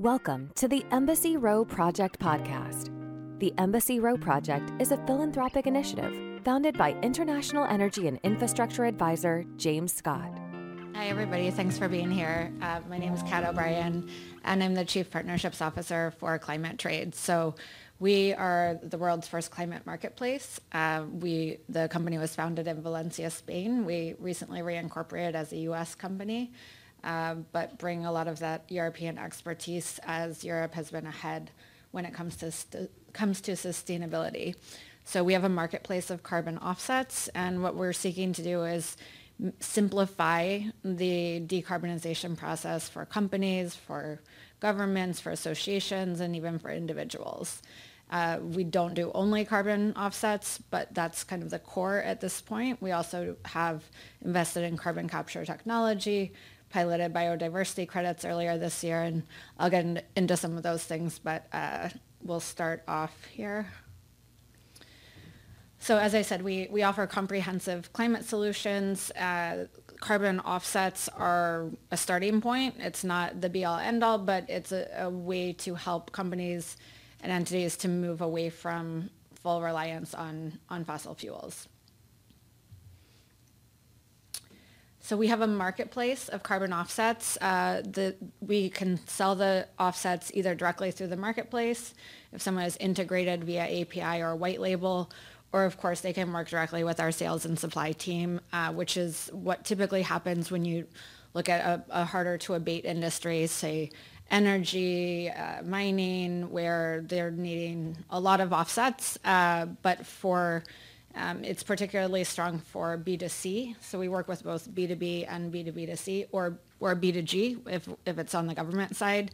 Welcome to the Embassy Row Project podcast. The Embassy Row Project is a philanthropic initiative founded by international energy and infrastructure advisor James Scott. Hi, everybody. Thanks for being here. Uh, my name is Kat O'Brien, and I'm the Chief Partnerships Officer for Climate Trade. So we are the world's first climate marketplace. Uh, we, the company was founded in Valencia, Spain. We recently reincorporated as a U.S. company, uh, but bring a lot of that European expertise as Europe has been ahead when it comes to st- comes to sustainability. So we have a marketplace of carbon offsets, and what we're seeking to do is simplify the decarbonization process for companies, for governments, for associations, and even for individuals. Uh, we don't do only carbon offsets, but that's kind of the core at this point. We also have invested in carbon capture technology, piloted biodiversity credits earlier this year, and I'll get into some of those things, but uh, we'll start off here. So as I said, we, we offer comprehensive climate solutions. Uh, carbon offsets are a starting point. It's not the be-all end-all, but it's a, a, way to help companies and entities to move away from full reliance on, on fossil fuels. So we have a marketplace of carbon offsets. Uh, the, we can sell the offsets either directly through the marketplace, if someone is integrated via API or white label, or of course they can work directly with our sales and supply team, uh, which is what typically happens when you look at a, a harder to abate industry, say energy, uh, mining, where they're needing a lot of offsets. Uh, but for um, it's particularly strong for B2C. So we work with both B2B and B2B2C or, or B2G if, if it's on the government side.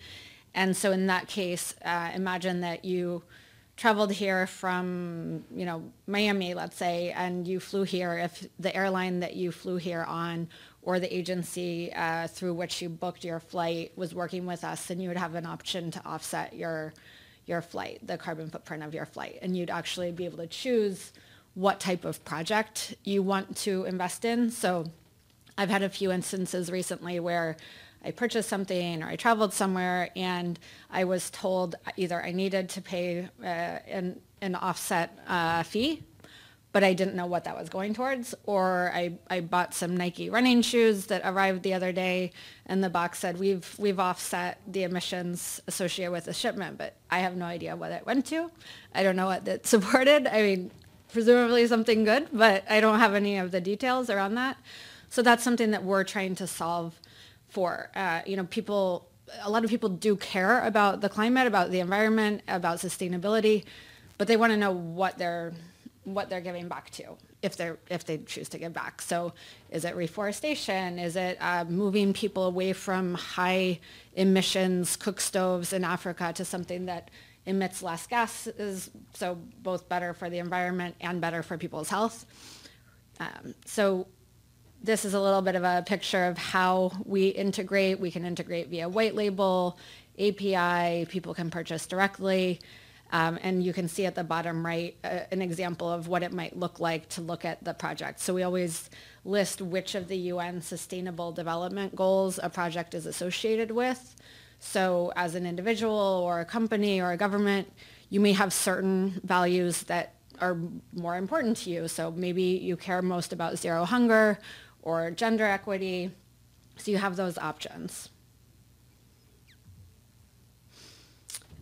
And so in that case, uh, imagine that you traveled here from, you know, Miami, let's say, and you flew here, if the airline that you flew here on or the agency uh, through which you booked your flight was working with us, then you would have an option to offset your, your flight, the carbon footprint of your flight. And you'd actually be able to choose what type of project you want to invest in. So I've had a few instances recently where I purchased something or I traveled somewhere and I was told either I needed to pay uh, an, an offset uh, fee, but I didn't know what that was going towards, or I, I bought some Nike running shoes that arrived the other day and the box said we've, we've offset the emissions associated with the shipment, but I have no idea what it went to. I don't know what it supported. I mean, presumably something good, but I don't have any of the details around that. So that's something that we're trying to solve for. Uh, you know, people, a lot of people do care about the climate, about the environment, about sustainability, but they want to know what they're what they're giving back to if they're if they choose to give back. So is it reforestation? Is it uh, moving people away from high emissions cook stoves in Africa to something that emits less gases, so both better for the environment and better for people's health. Um, so this is a little bit of a picture of how we integrate. We can integrate via white label, API, people can purchase directly. Um, and you can see at the bottom right uh, an example of what it might look like to look at the project. So we always list which of the UN Sustainable Development Goals a project is associated with. So as an individual or a company or a government, you may have certain values that are more important to you. So maybe you care most about zero hunger or gender equity. So you have those options.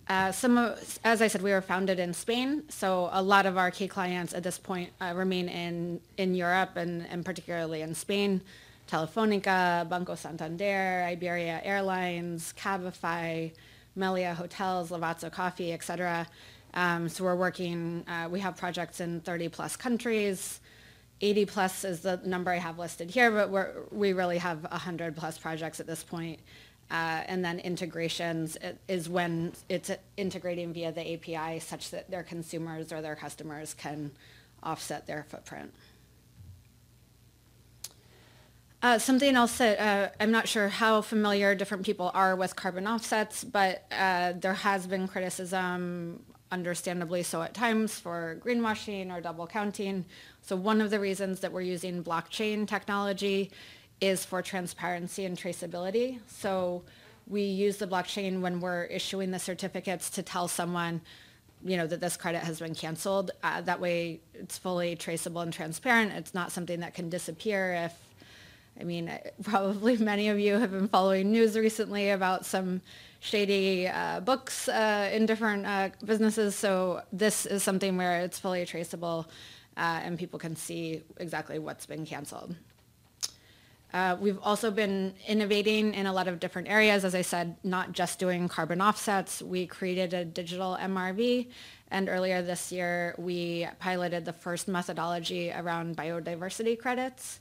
Uh, some of, as I said, we were founded in Spain, so a lot of our key clients at this point uh, remain in, in Europe and, and particularly in Spain. Telefonica, Banco Santander, Iberia Airlines, Cabify, Melia Hotels, Lavazza Coffee, et cetera. Um, so we're working, uh, we have projects in 30 plus countries. 80 plus is the number I have listed here, but we're, we really have 100 plus projects at this point. Uh, and then integrations is when it's integrating via the API such that their consumers or their customers can offset their footprint. Uh, something else that uh, I'm not sure how familiar different people are with carbon offsets, but uh, there has been criticism, understandably so at times, for greenwashing or double counting. So one of the reasons that we're using blockchain technology is for transparency and traceability. So we use the blockchain when we're issuing the certificates to tell someone, you know, that this credit has been canceled. Uh, that way it's fully traceable and transparent. It's not something that can disappear if, I mean, probably many of you have been following news recently about some shady uh, books uh, in different uh, businesses. So this is something where it's fully traceable uh, and people can see exactly what's been canceled. Uh, we've also been innovating in a lot of different areas. As I said, not just doing carbon offsets. We created a digital MRV, and earlier this year, we piloted the first methodology around biodiversity credits.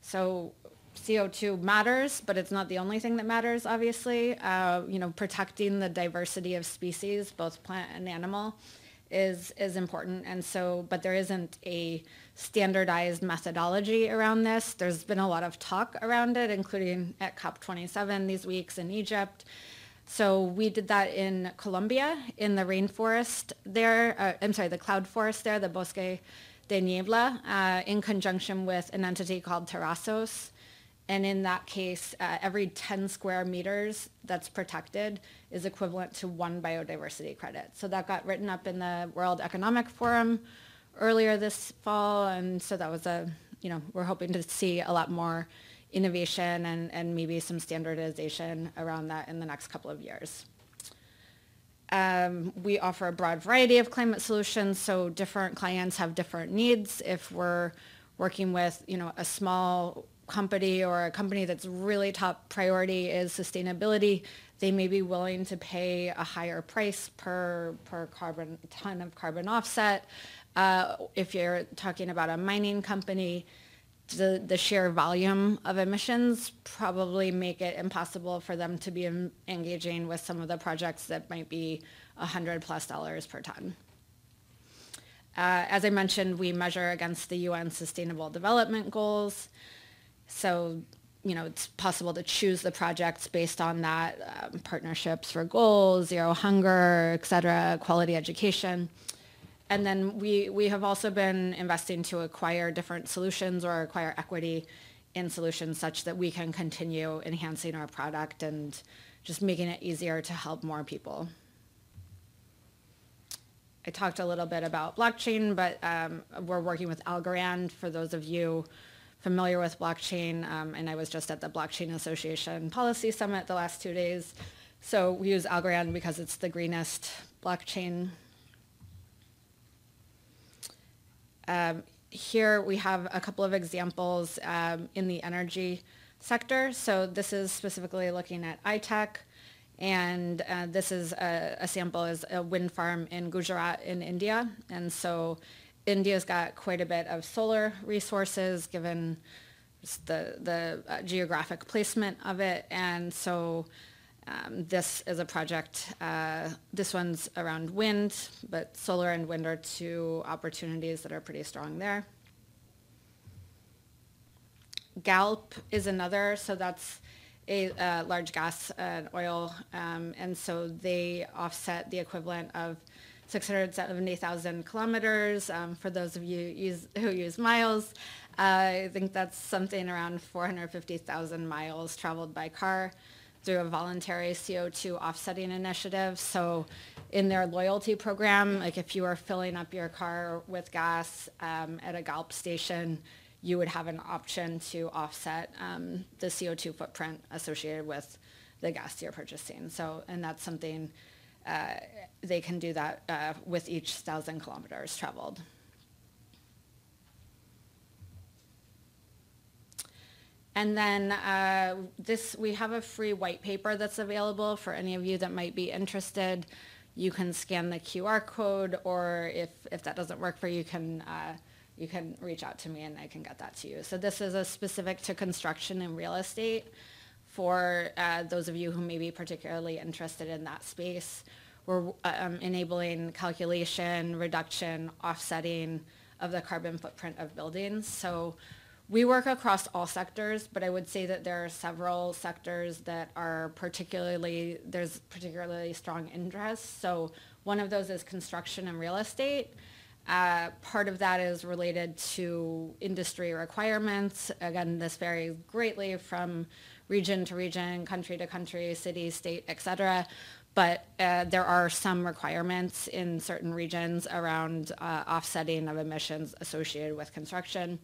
So CO2 matters, but it's not the only thing that matters, obviously. Uh, you know, protecting the diversity of species, both plant and animal, is, is important. And so, but there isn't a standardized methodology around this. There's been a lot of talk around it, including at COP27 these weeks in Egypt. So we did that in Colombia, in the rainforest there, uh, I'm sorry, the cloud forest there, the Bosque de Niebla, uh, in conjunction with an entity called Terrasos. And in that case, uh, every 10 square meters that's protected is equivalent to one biodiversity credit. So that got written up in the World Economic Forum earlier this fall, and so that was a, you know, we're hoping to see a lot more innovation and, and maybe some standardization around that in the next couple of years. Um, we offer a broad variety of climate solutions, so different clients have different needs. If we're working with, you know, a small company or a company that's really top priority is sustainability, they may be willing to pay a higher price per, per carbon ton of carbon offset. Uh, if you're talking about a mining company, the, the sheer volume of emissions probably make it impossible for them to be in, engaging with some of the projects that might be 100 plus dollars per ton. Uh, as I mentioned, we measure against the UN Sustainable Development Goals. So, you know, it's possible to choose the projects based on that, um, partnerships for goals, zero hunger, et cetera, quality education. And then we, we have also been investing to acquire different solutions or acquire equity in solutions such that we can continue enhancing our product and just making it easier to help more people. I talked a little bit about blockchain, but um, we're working with Algorand for those of you familiar with blockchain. Um, and I was just at the Blockchain Association Policy Summit the last two days. So we use Algorand because it's the greenest blockchain Um, here we have a couple of examples um, in the energy sector. So this is specifically looking at iTech. And uh, this is a, a, sample is a wind farm in Gujarat in India. And so India's got quite a bit of solar resources given the, the uh, geographic placement of it. And so um, this is a project, uh, this one's around wind, but solar and wind are two opportunities that are pretty strong there. Galp is another, so that's a uh, large gas and oil, um, and so they offset the equivalent of 670,000 kilometers. Um, for those of you use, who use miles, uh, I think that's something around 450,000 miles traveled by car through a voluntary CO2 offsetting initiative. So in their loyalty program, like if you are filling up your car with gas um, at a Galp station, you would have an option to offset um, the CO2 footprint associated with the gas you're purchasing. So, and that's something uh, they can do that uh, with each thousand kilometers traveled. And then uh, this, we have a free white paper that's available for any of you that might be interested. You can scan the QR code, or if, if that doesn't work for you, you can, uh, you can reach out to me and I can get that to you. So this is a specific to construction and real estate for uh, those of you who may be particularly interested in that space. We're um, enabling calculation, reduction, offsetting of the carbon footprint of buildings. So we work across all sectors, but I would say that there are several sectors that are particularly, there's particularly strong interest. So one of those is construction and real estate. Uh, part of that is related to industry requirements. Again, this varies greatly from region to region, country to country, city, state, et cetera. But uh, there are some requirements in certain regions around uh, offsetting of emissions associated with construction.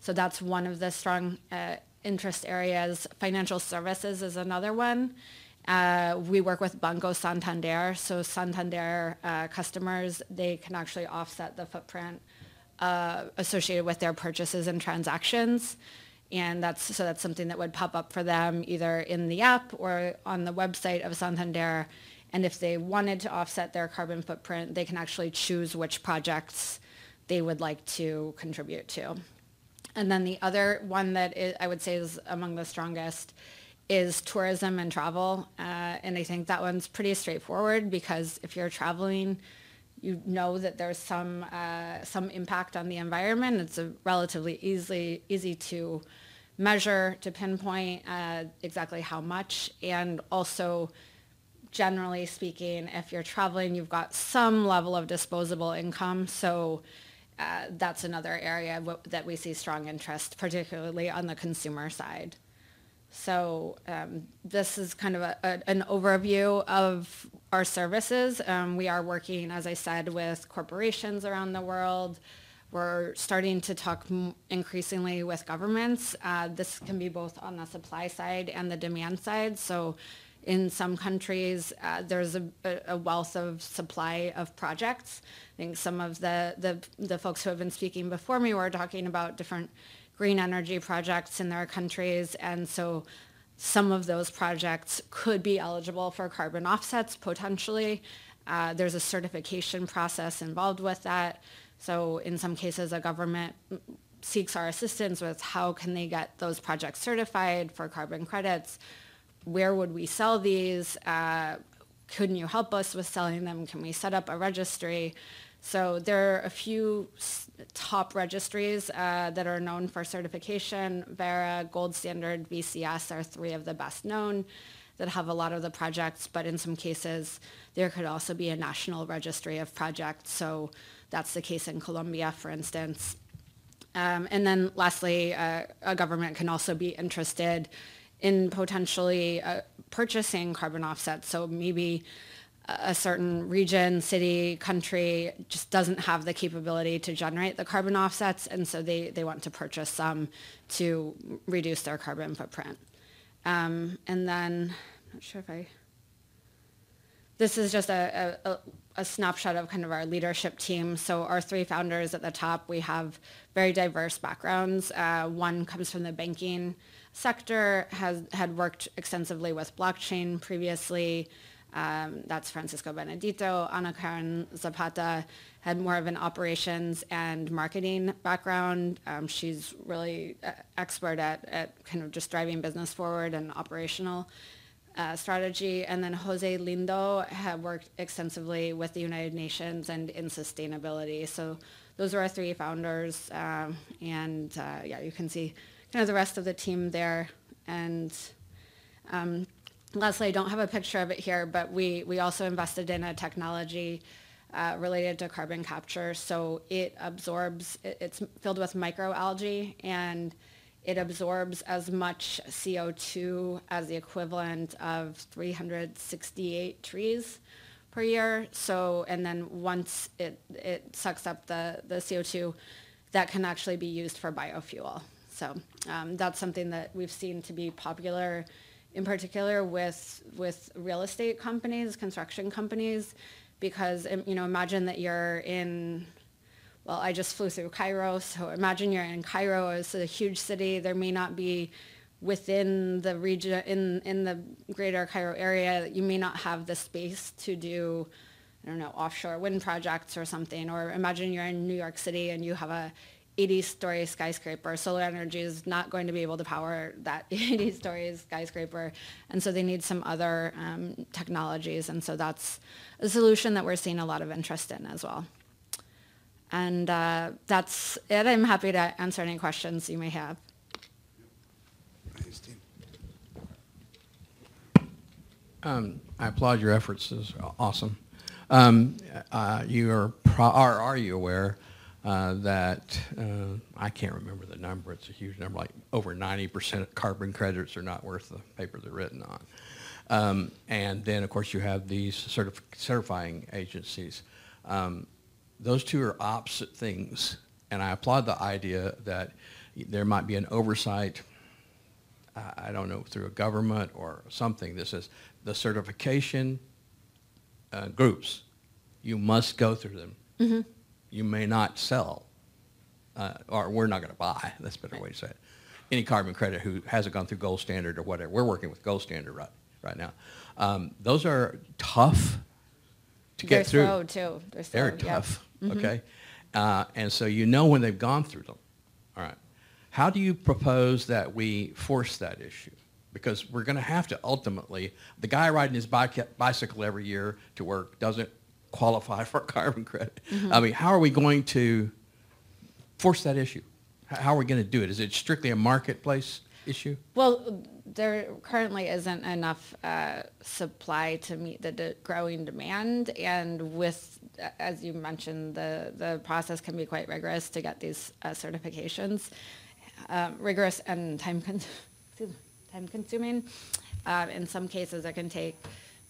So that's one of the strong uh, interest areas. Financial services is another one. Uh, we work with Banco Santander. So Santander uh, customers, they can actually offset the footprint uh, associated with their purchases and transactions. And that's so that's something that would pop up for them either in the app or on the website of Santander. And if they wanted to offset their carbon footprint, they can actually choose which projects they would like to contribute to. And then the other one that is, I would say is among the strongest is tourism and travel. Uh, and I think that one's pretty straightforward because if you're traveling, you know that there's some uh, some impact on the environment. It's relatively easily easy to measure to pinpoint uh, exactly how much, and also generally speaking, if you're traveling, you've got some level of disposable income. So uh, that's another area that we see strong interest, particularly on the consumer side. So um, this is kind of a, a, an overview of our services. Um, we are working, as I said, with corporations around the world. We're starting to talk increasingly with governments. Uh, this can be both on the supply side and the demand side. So in some countries, uh, there's a, a, wealth of supply of projects. I think some of the, the, the folks who have been speaking before me were talking about different green energy projects in their countries. And so some of those projects could be eligible for carbon offsets potentially. Uh, there's a certification process involved with that. So in some cases, a government seeks our assistance with how can they get those projects certified for carbon credits. Where would we sell these? Uh, couldn't you help us with selling them? Can we set up a registry? So there are a few top registries uh, that are known for certification. Verra, Gold Standard, VCS are three of the best known that have a lot of the projects, but in some cases, there could also be a national registry of projects. So that's the case in Colombia, for instance. Um, and then lastly, uh, a government can also be interested in potentially uh, purchasing carbon offsets. So maybe a certain region, city, country just doesn't have the capability to generate the carbon offsets, and so they, they want to purchase some to reduce their carbon footprint. Um, and then, I'm not sure if I, this is just a, a, a, snapshot of kind of our leadership team. So our three founders at the top, we have very diverse backgrounds. Uh, one comes from the banking sector, has had worked extensively with blockchain previously, um, that's Francisco Benedito. Ana Karen Zapata had more of an operations and marketing background. Um, she's really uh, expert at, at kind of just driving business forward and operational uh, strategy. And then Jose Lindo had worked extensively with the United Nations and in sustainability. So those are our three founders. Um, and uh, yeah, you can see kind of the rest of the team there. And um, I don't have a picture of it here, but we, we also invested in a technology uh, related to carbon capture. So it absorbs, it, it's filled with microalgae and it absorbs as much CO2 as the equivalent of 368 trees per year. So, and then once it, it sucks up the, the CO2, that can actually be used for biofuel. So um, that's something that we've seen to be popular in particular with with real estate companies, construction companies, because you know imagine that you're in well, I just flew through Cairo, so imagine you're in Cairo. It's a huge city. There may not be within the region in in the greater Cairo area. You may not have the space to do, I don't know, offshore wind projects or something. Or imagine you're in New York City and you have a 80-story skyscraper. Solar energy is not going to be able to power that 80-story skyscraper, and so they need some other um, technologies, and so that's a solution that we're seeing a lot of interest in as well. And uh, that's it. I'm happy to answer any questions you may have. Um, I applaud your efforts. It's awesome. Um, uh, you are, pro- are, are you aware uh, that uh, I can't remember the number. It's a huge number, like over 90% of carbon credits are not worth the paper they're written on. Um, and then, of course, you have these certif- certifying agencies. Um, those two are opposite things, and I applaud the idea that there might be an oversight. I don't know through a government or something. This is the certification uh, groups. You must go through them. Mm-hmm. You may not sell, uh, or we're not going to buy. That's a better way to say it. Any carbon credit who hasn't gone through gold standard or whatever. We're working with gold standard right right now. Um, those are tough to They're get through. slow too. They're slow. They're tough, okay? Uh, and so you know when they've gone through them. All right. How do you propose that we force that issue? Because we're going to have to ultimately, the guy riding his bike, bicycle every year to work doesn't qualify for carbon credit. I mean, how are we going to force that issue? How are we going to do it? Is it strictly a marketplace issue? Well, there currently isn't enough uh, supply to meet the de- growing demand, and with, as you mentioned, the the process can be quite rigorous to get these uh, certifications, um, rigorous and time con- time consuming. Um, in some cases, it can take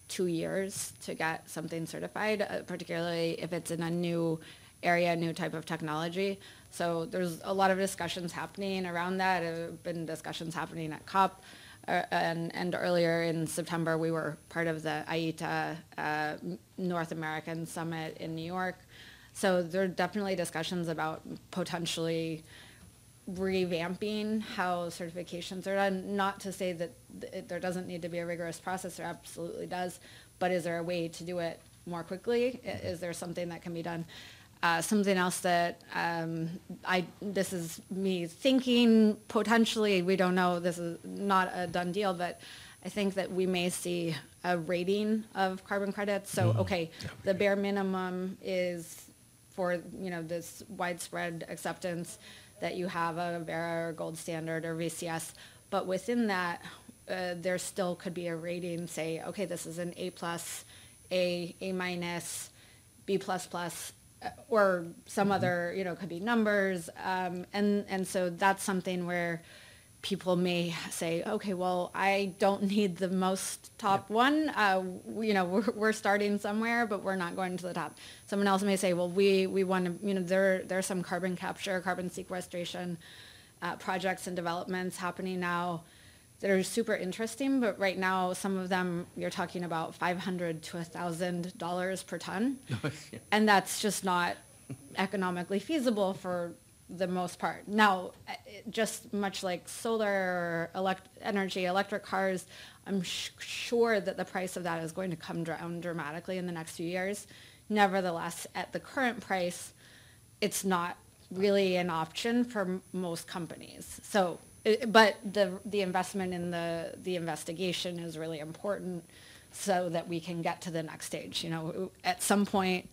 two years to get something certified, uh, particularly if it's in a new area, new type of technology. So there's a lot of discussions happening around that. There have been discussions happening at COP. Uh, and, and earlier in September, we were part of the IETA uh, North American Summit in New York. So there are definitely discussions about potentially revamping how certifications are done. Not to say that th- there doesn't need to be a rigorous process, there absolutely does, but is there a way to do it more quickly? Is there something that can be done? Uh, something else that um, I this is me thinking potentially we don't know this is not a done deal, but I think that we may see a rating of carbon credits. So okay, the bare minimum is for you know this widespread acceptance that you have a Verra or Gold Standard or VCS, but within that, uh, there still could be a rating. Say, okay, this is an A plus, A, A minus, B plus plus, uh, or some other you know could be numbers, um, and and so that's something where people may say, okay, well, I don't need the most top one. Uh, you know, we're, we're starting somewhere, but we're not going to the top. Someone else may say, well, we, we want to, you know, there, there are some carbon capture, carbon sequestration uh, projects and developments happening now that are super interesting, but right now, some of them, you're talking about 500 to $1,000 per ton. and that's just not economically feasible for the most part. Now, uh, just much like solar elect- energy, electric cars, I'm sh- sure that the price of that is going to come down dramatically in the next few years. Nevertheless, at the current price, it's not really an option for m- most companies. So, it, but the the investment in the the investigation is really important, so that we can get to the next stage. You know, at some point,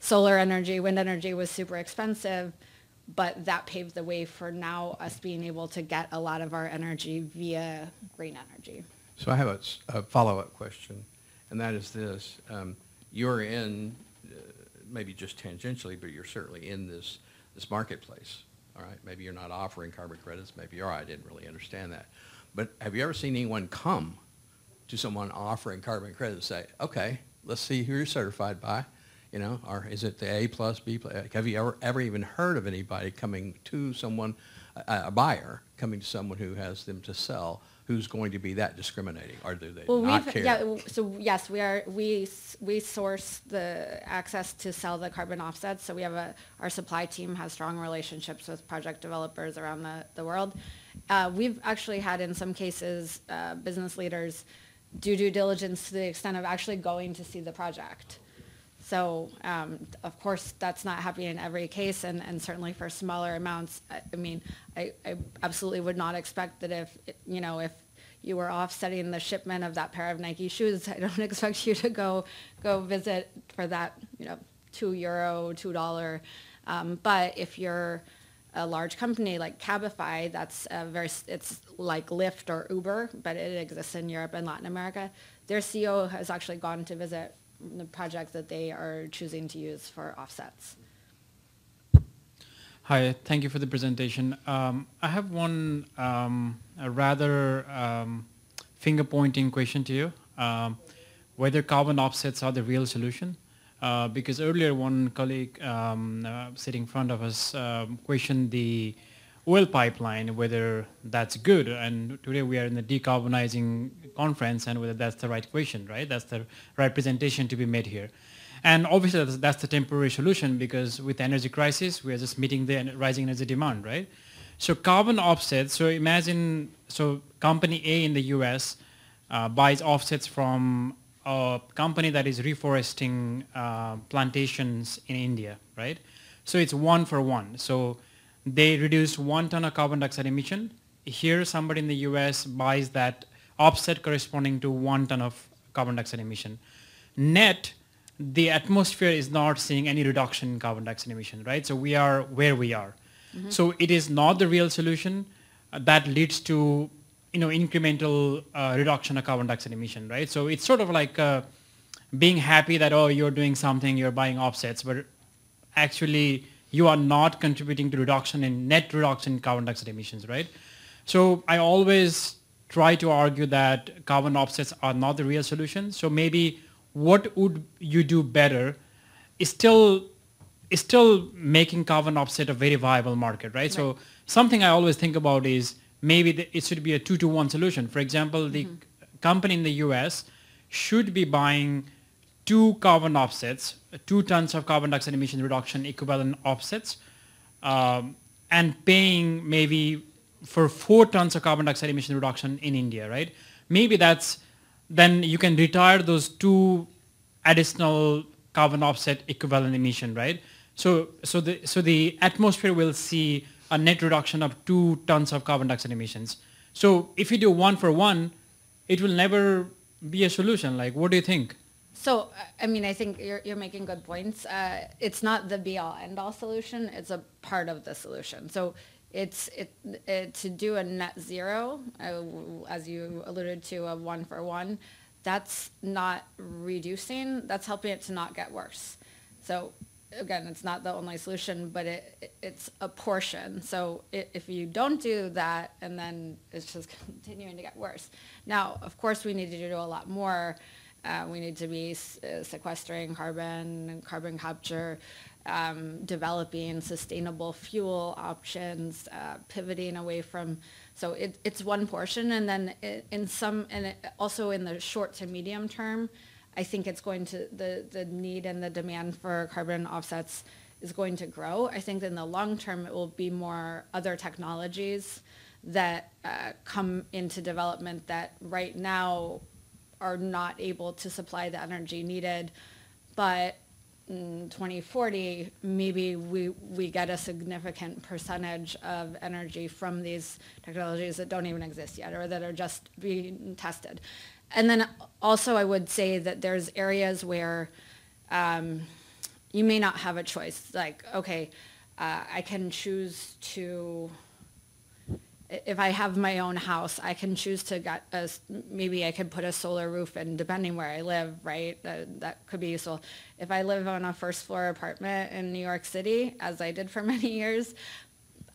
solar energy, wind energy was super expensive, but that paved the way for now us being able to get a lot of our energy via green energy. So I have a follow-up question, and that is this. Um, you're in, uh, maybe just tangentially, but you're certainly in this, this marketplace, all right? Maybe you're not offering carbon credits, maybe you are, I didn't really understand that. But have you ever seen anyone come to someone offering carbon credits and say, okay, let's see who you're certified by, you know, or is it the A plus, B plus? Have you ever, ever even heard of anybody coming to someone, a, a buyer, coming to someone who has them to sell, who's going to be that discriminating, or do they Well, not we've, care? yeah, so yes, we are, we, we source the access to sell the carbon offsets. So we have a, our supply team has strong relationships with project developers around the, the world. Uh, we've actually had in some cases, uh, business leaders do due diligence to the extent of actually going to see the project. So, um, of course, that's not happening in every case, and, and certainly for smaller amounts. I, I mean, I, I absolutely would not expect that if, you know, if you were offsetting the shipment of that pair of Nike shoes, I don't expect you to go, go visit for that, you know, two euro, two dollar. Um, but if you're a large company like Cabify, that's very, it's like Lyft or Uber, but it exists in Europe and Latin America. Their CEO has actually gone to visit the project that they are choosing to use for offsets. Hi, thank you for the presentation. Um, I have one um, a rather um, finger-pointing question to you. Um, whether carbon offsets are the real solution? Uh, because earlier one colleague um, uh, sitting in front of us um, questioned the oil pipeline, whether that's good. And today we are in the decarbonizing conference and whether that's the right question, right? That's the right presentation to be made here. And obviously that's, that's the temporary solution because with the energy crisis, we are just meeting the rising energy demand, right? So carbon offsets, so imagine, so company A in the US uh, buys offsets from a company that is reforesting uh, plantations in India, right? So it's one for one. So they reduce one ton of carbon dioxide emission. Here somebody in the US buys that offset corresponding to one ton of carbon dioxide emission. Net, the atmosphere is not seeing any reduction in carbon dioxide emission, right? So we are where we are. Mm-hmm. So it is not the real solution uh, that leads to you know incremental uh, reduction of carbon dioxide emission, right? So it's sort of like uh, being happy that oh you're doing something, you're buying offsets, but actually you are not contributing to reduction in net reduction in carbon dioxide emissions, right? So I always try to argue that carbon offsets are not the real solution. So maybe what would you do better is still is still making carbon offset a very viable market, right? right. So something I always think about is maybe the, it should be a two to one solution. For example, the mm-hmm. company in the U.S. should be buying two carbon offsets, two tons of carbon dioxide emission reduction equivalent offsets, um, and paying maybe for four tons of carbon dioxide emission reduction in India, right? Maybe that's then you can retire those two additional carbon offset equivalent emission, right? So, so the so the atmosphere will see a net reduction of two tons of carbon dioxide emissions. So, if you do one for one, it will never be a solution. Like, what do you think? So, I mean, I think you're, you're making good points. Uh, it's not the be all end all solution. It's a part of the solution. So it's it, it, to do a net zero, uh, as you alluded to, a one for one. That's not reducing. That's helping it to not get worse. So again, it's not the only solution, but it, it's a portion. So it, if you don't do that, and then it's just continuing to get worse. Now, of course, we need to do a lot more. Uh, we need to be uh, sequestering carbon, carbon capture, um, developing sustainable fuel options, uh, pivoting away from. So it, it's one portion, and then it, in some, and also in the short to medium term, I think it's going to the the need and the demand for carbon offsets is going to grow. I think in the long term, it will be more other technologies that uh, come into development that right now are not able to supply the energy needed, but in 2040, maybe we, we get a significant percentage of energy from these technologies that don't even exist yet or that are just being tested. And then also I would say that there's areas where um, you may not have a choice. Like, okay, uh, I can choose to if I have my own house, I can choose to get a, maybe I could put a solar roof and depending where I live, right, that, that could be useful. If I live on a first floor apartment in New York City, as I did for many years,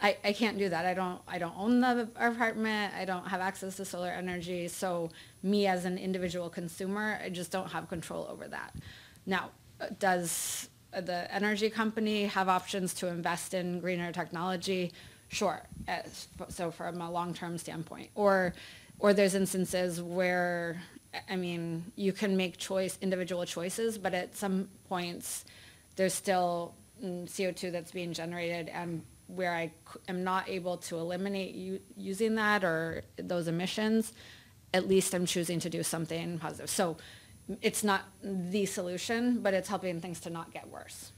I, I can't do that. I don't, I don't own the apartment. I don't have access to solar energy. So me as an individual consumer, I just don't have control over that. Now, does the energy company have options to invest in greener technology? Sure. so from a long-term standpoint, or or there's instances where I mean you can make choice individual choices, but at some points there's still mm, CO2 that's being generated and where I am not able to eliminate using that or those emissions, at least I'm choosing to do something positive. So it's not the solution, but it's helping things to not get worse.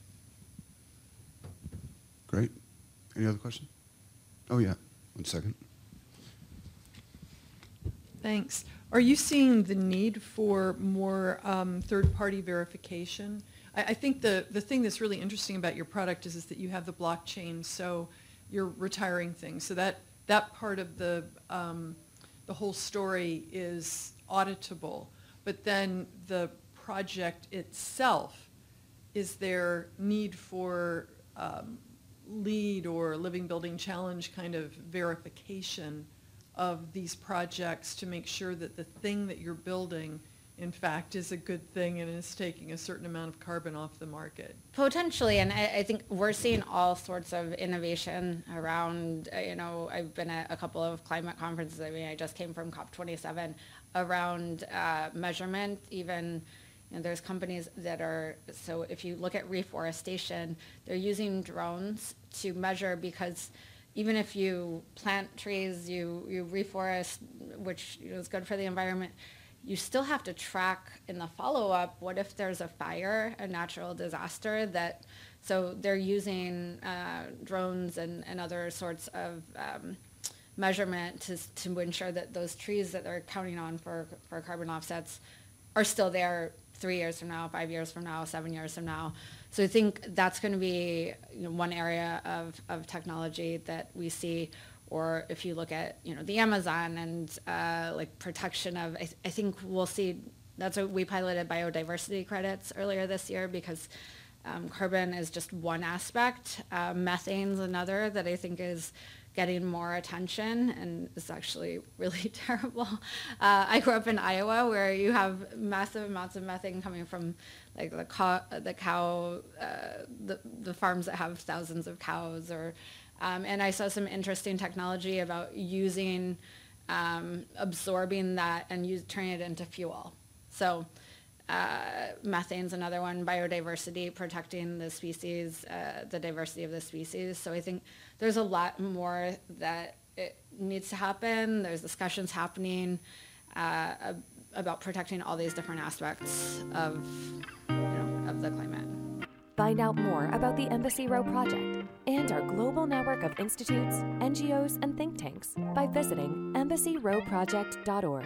Great. Any other questions? Oh, yeah. One second. Thanks. Are you seeing the need for more um, third-party verification? I, I, think the, the thing that's really interesting about your product is, is that you have the blockchain, so you're retiring things. So that, that part of the, um, the whole story is auditable. But then the project itself, is there need for um, LEED or Living Building Challenge kind of verification of these projects to make sure that the thing that you're building, in fact, is a good thing and is taking a certain amount of carbon off the market? Potentially, and I, I think we're seeing all sorts of innovation around, uh, you know, I've been at a couple of climate conferences. I mean, I just came from COP27 around uh, measurement, even, know, there's companies that are, so if you look at reforestation, they're using drones to measure because even if you plant trees, you, you reforest, which you know, is good for the environment, you still have to track in the follow-up, what if there's a fire, a natural disaster that, so they're using uh, drones and, and other sorts of um, measurement to, to ensure that those trees that they're counting on for, for carbon offsets are still there three years from now, five years from now, seven years from now. So I think that's going to be you know, one area of, of technology that we see. Or if you look at you know the Amazon and uh, like protection of, I, th- I think we'll see. That's what we piloted biodiversity credits earlier this year because um, carbon is just one aspect. Uh, methane's another that I think is getting more attention and it's actually really terrible. Uh, I grew up in Iowa where you have massive amounts of methane coming from like the cow, the, cow uh, the, the farms that have thousands of cows or, um, and I saw some interesting technology about using, um, absorbing that and use, turning it into fuel. So uh, methane's another one, biodiversity, protecting the species, uh, the diversity of the species. So I think there's a lot more that it needs to happen. There's discussions happening uh, about protecting all these different aspects of, you know, of the climate. Find out more about the Embassy Row Project and our global network of institutes, NGOs, and think tanks by visiting embassyrowproject.org.